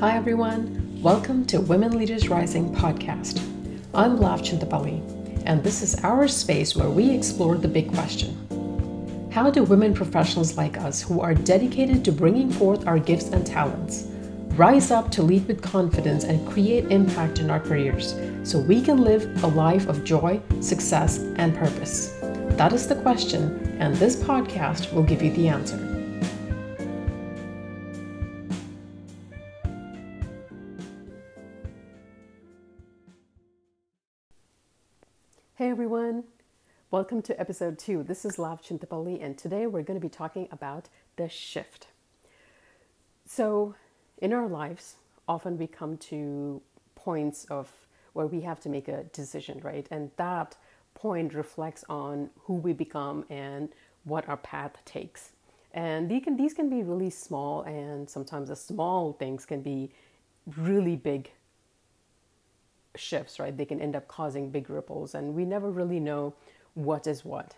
Hi, everyone. Welcome to Women Leaders Rising podcast. I'm Lav Chintapalli, and this is our space where we explore the big question How do women professionals like us, who are dedicated to bringing forth our gifts and talents, rise up to lead with confidence and create impact in our careers so we can live a life of joy, success, and purpose? That is the question, and this podcast will give you the answer. Welcome to episode two. This is Lav Chintapalli, and today we're going to be talking about the shift. So, in our lives, often we come to points of where we have to make a decision, right? And that point reflects on who we become and what our path takes. And these can, these can be really small, and sometimes the small things can be really big shifts, right? They can end up causing big ripples, and we never really know what is what.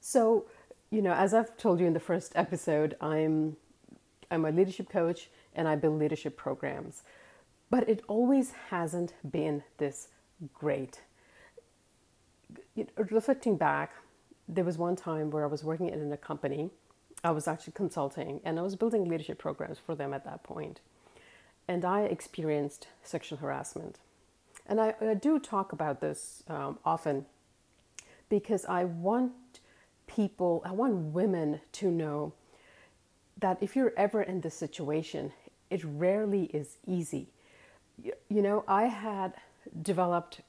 So, you know, as I've told you in the first episode, I'm I'm a leadership coach and I build leadership programs. But it always hasn't been this great reflecting back, there was one time where I was working in a company. I was actually consulting and I was building leadership programs for them at that point. And I experienced sexual harassment. And I, I do talk about this um, often because I want people, I want women to know that if you're ever in this situation, it rarely is easy. You know, I had developed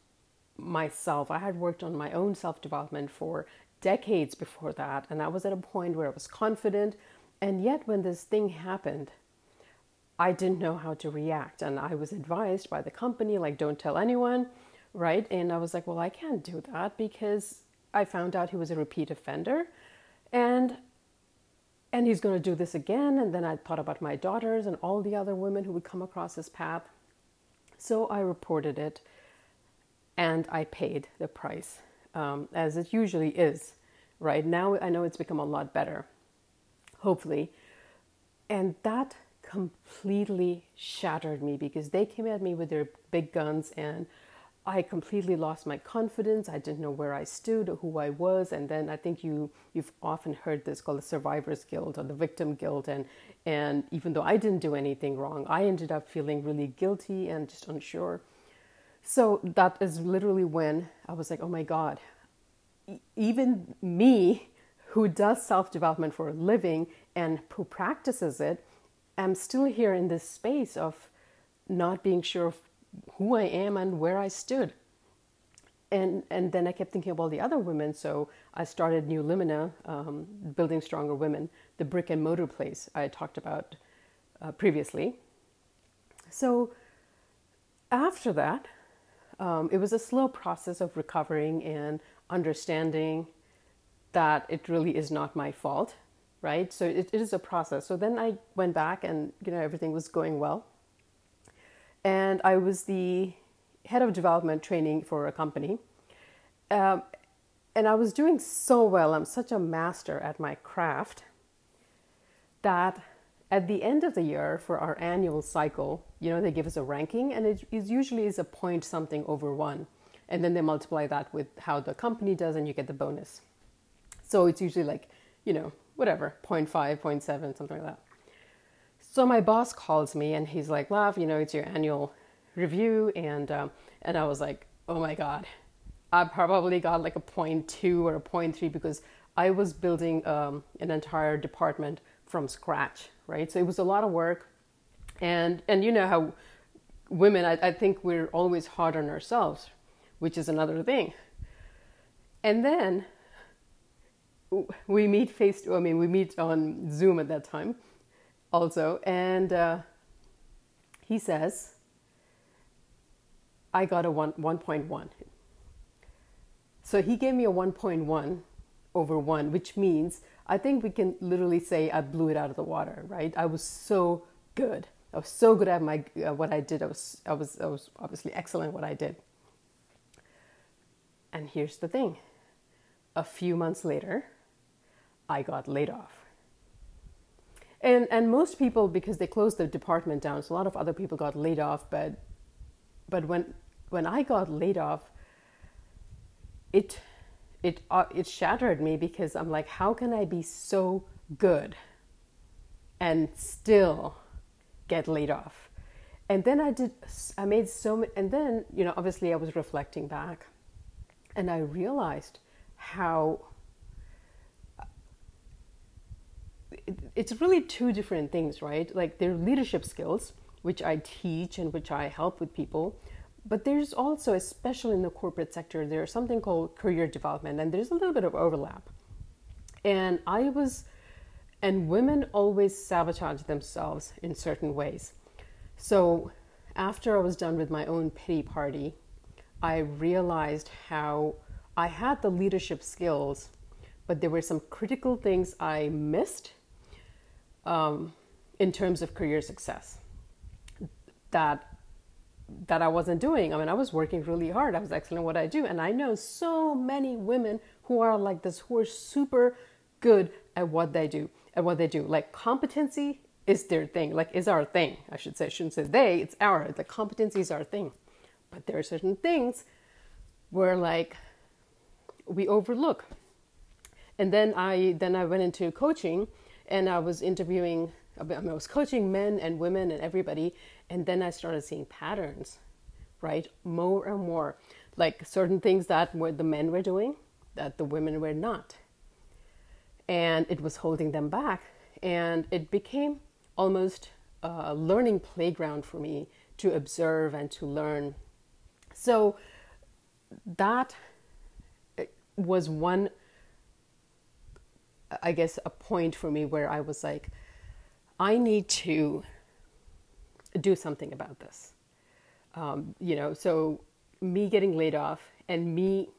myself. I had worked on my own self development for decades before that, and I was at a point where I was confident. And yet, when this thing happened, I didn't know how to react. And I was advised by the company, like, don't tell anyone, right? And I was like, well, I can't do that because I found out he was a repeat offender. And and he's going to do this again. And then I thought about my daughters and all the other women who would come across his path. So I reported it and I paid the price, um, as it usually is. Right now, I know it's become a lot better, hopefully. And that completely shattered me because they came at me with their big guns and I completely lost my confidence. I didn't know where I stood, who I was, and then I think you you've often heard this called the survivor's guilt or the victim guilt. And and even though I didn't do anything wrong, I ended up feeling really guilty and just unsure. So that is literally when I was like, oh my God, even me who does self development for a living and who practices it, am still here in this space of not being sure of who I am and where I stood. And, and then I kept thinking of all the other women. So I started New Lumina, um, Building Stronger Women, the brick and mortar place I talked about uh, previously. So after that, um, it was a slow process of recovering and understanding that it really is not my fault, right? So it, it is a process. So then I went back and, you know, everything was going well. And I was the head of development training for a company. Um, and I was doing so well. I'm such a master at my craft that at the end of the year for our annual cycle, you know, they give us a ranking and it is usually is a point something over one. And then they multiply that with how the company does and you get the bonus. So it's usually like, you know, whatever, 0.5, 0.7, something like that. So my boss calls me and he's like, Lav, you know, it's your annual review. And, um, and I was like, oh my God, I probably got like a 0.2 or a 0.3 because I was building um, an entire department from scratch, right? So it was a lot of work, and and you know how women, I, I think we're always hard on ourselves, which is another thing. And then we meet face to, I mean, we meet on Zoom at that time, also, and uh, he says, "I got a one one point one. So he gave me a one point one over one, which means I think we can literally say I blew it out of the water, right? I was so good. I was so good at my uh, what I did. I was I was I was obviously excellent at what I did. And here's the thing. A few months later, I got laid off. And and most people because they closed the department down so a lot of other people got laid off but but when when i got laid off it it uh, it shattered me because i'm like how can i be so good and still get laid off? And then i did i made so many and then you know obviously i was reflecting back and i realized how it's really two different things, right? Like there are leadership skills, which I teach and which I help with people. But there's also, especially in the corporate sector, there's something called career development, and there's a little bit of overlap. And I was, and women always sabotage themselves in certain ways. So after I was done with my own pity party, I realized how I had the leadership skills, but there were some critical things I missed um, in terms of career success that that I wasn't doing. I mean, I was working really hard. I was excellent at what I do, and I know so many women who are like this, who are super good at what they do. At what they do, like competency is their thing. Like is our thing. I should say. I shouldn't say they. It's our. The competency is our thing. But there are certain things where like we overlook. And then I then I went into coaching and I was interviewing, I, mean, I was coaching men and women and everybody, and then I started seeing patterns, right? More and more, like certain things that were the men were doing that the women were not, and it was holding them back, and it became almost a learning playground for me to observe and to learn. So that eh, was one I guess, a point for me where I was like, I need to do something about this. Um, you know, so me getting laid off and me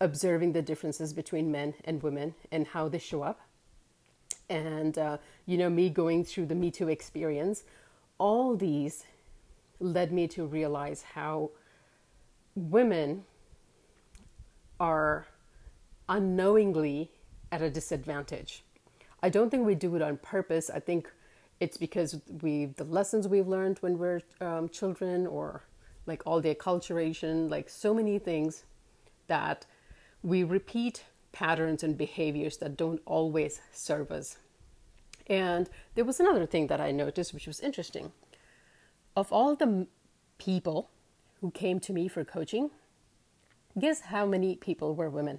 observing the differences between men and women and how they show up, and, uh, you know, me going through the Me Too experience, all these led me to realize how women are unknowingly at a disadvantage. I don't think we do it on purpose. I think it's because we the lessons we've learned when we're um, children, or like all the acculturation, like so many things that we repeat patterns and behaviors that don't always serve us. And there was another thing that I noticed, which was interesting. Of all the people who came to me for coaching, guess how many people were women?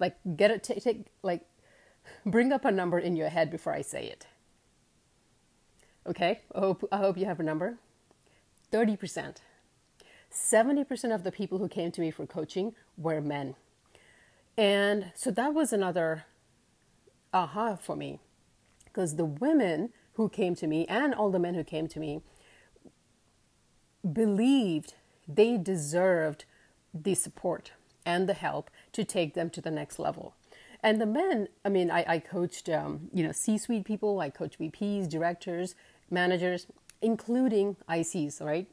Like, get it, take, take, like, bring up a number in your head before I say it. Okay, I hope, I hope you have a number. 30%. 70% of the people who came to me for coaching were men. And so that was another aha for me because the women who came to me and all the men who came to me believed they deserved the support and the help to take them to the next level. And the men, I mean, I, I coached, um, you know, C-suite people. I coached VPs, directors, managers, including ICs, right?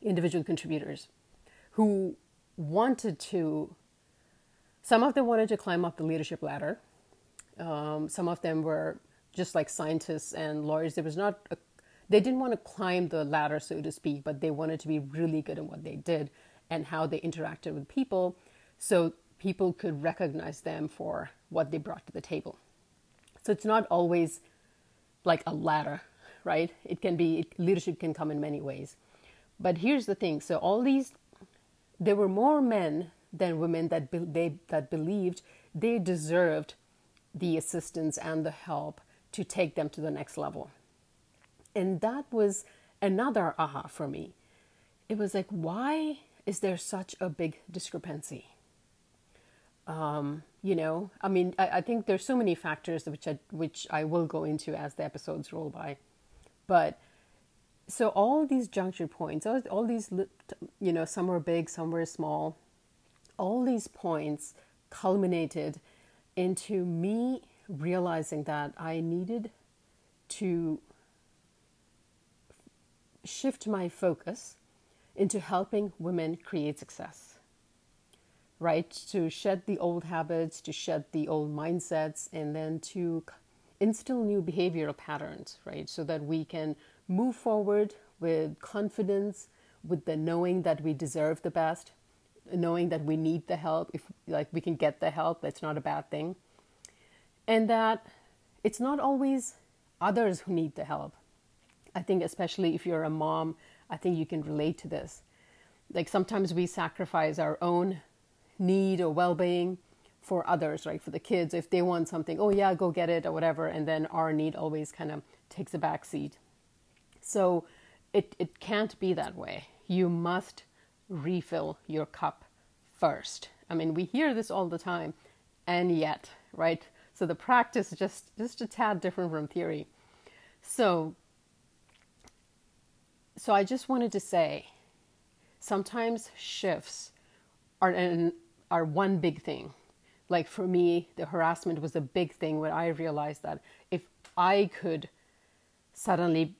Individual contributors who wanted to, some of them wanted to climb up the leadership ladder. Um, some of them were just like scientists and lawyers. There was not, a, they didn't want to climb the ladder, so to speak, but they wanted to be really good at what they did and how they interacted with people. So people could recognize them for what they brought to the table. So it's not always like a ladder, right? It can be, leadership can come in many ways. But here's the thing so, all these, there were more men than women that, be, they, that believed they deserved the assistance and the help to take them to the next level. And that was another aha for me. It was like, why is there such a big discrepancy? Um, you know, I mean, I, I, think there's so many factors which I, which I will go into as the episodes roll by, but so all these juncture points, all, all these, you know, some were big, some were small, all these points culminated into me realizing that I needed to shift my focus into helping women create success right? To shed the old habits, to shed the old mindsets, and then to instill new behavioral patterns, right? So that we can move forward with confidence, with the knowing that we deserve the best, knowing that we need the help. If like we can get the help, that's not a bad thing. And that it's not always others who need the help. I think, especially if you're a mom, I think you can relate to this. Like sometimes we sacrifice our own need or well being for others, right? For the kids, if they want something, oh yeah, go get it or whatever, and then our need always kind of takes a back seat. So it, it can't be that way. You must refill your cup first. I mean, we hear this all the time, and yet, right? So the practice is just just a tad different from theory. So so I just wanted to say sometimes shifts are an, are one big thing like for me, the harassment was a big thing when I realized that if I could suddenly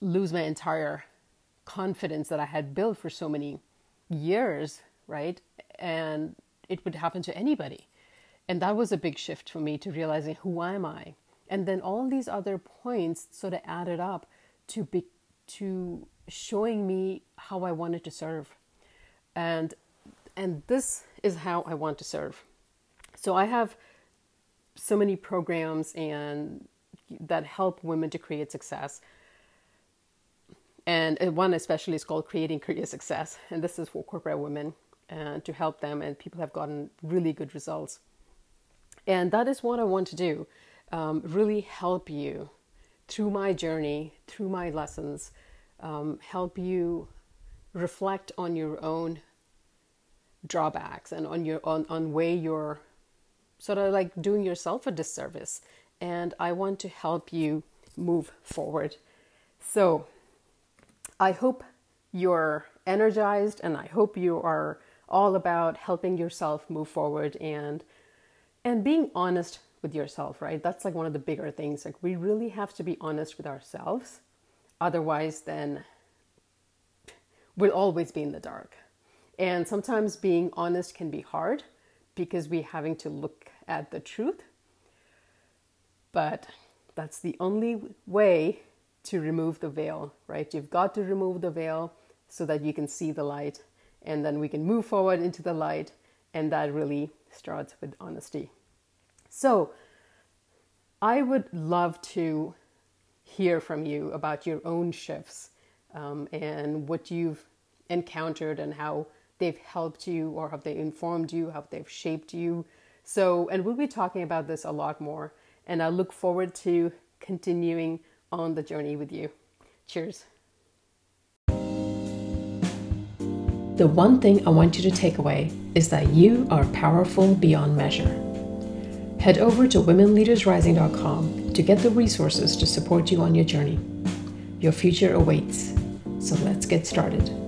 lose my entire confidence that I had built for so many years, right? And it would happen to anybody. And that was a big shift for me to realizing who am I? And then all these other points sort of added up to be to showing me how I wanted to serve. And and this is how I want to serve. So I have so many programs and that help women to create success. And one especially is called Creating Career Success, and this is for corporate women and to help them. And people have gotten really good results. And that is what I want to do um, really help you through my journey, through my lessons, um, help you reflect on your own drawbacks and on your on, on way you're sort of like doing yourself a disservice. And I want to help you move forward. So I hope you're energized and I hope you are all about helping yourself move forward and and being honest with yourself, right? That's like one of the bigger things. Like we really have to be honest with ourselves. Otherwise then we'll always be in the dark. And sometimes being honest can be hard because we're having to look at the truth. But that's the only way to remove the veil, right? You've got to remove the veil so that you can see the light, and then we can move forward into the light, and that really starts with honesty. So, I would love to hear from you about your own shifts um, and what you've encountered and how they've helped you or have they informed you, how they've shaped you. So, and we'll be talking about this a lot more. And I look forward to continuing on the journey with you. Cheers. The one thing I want you to take away is that you are powerful beyond measure. Head over to womenleadersrising.com to get the resources to support you on your journey. Your future awaits, so let's get started.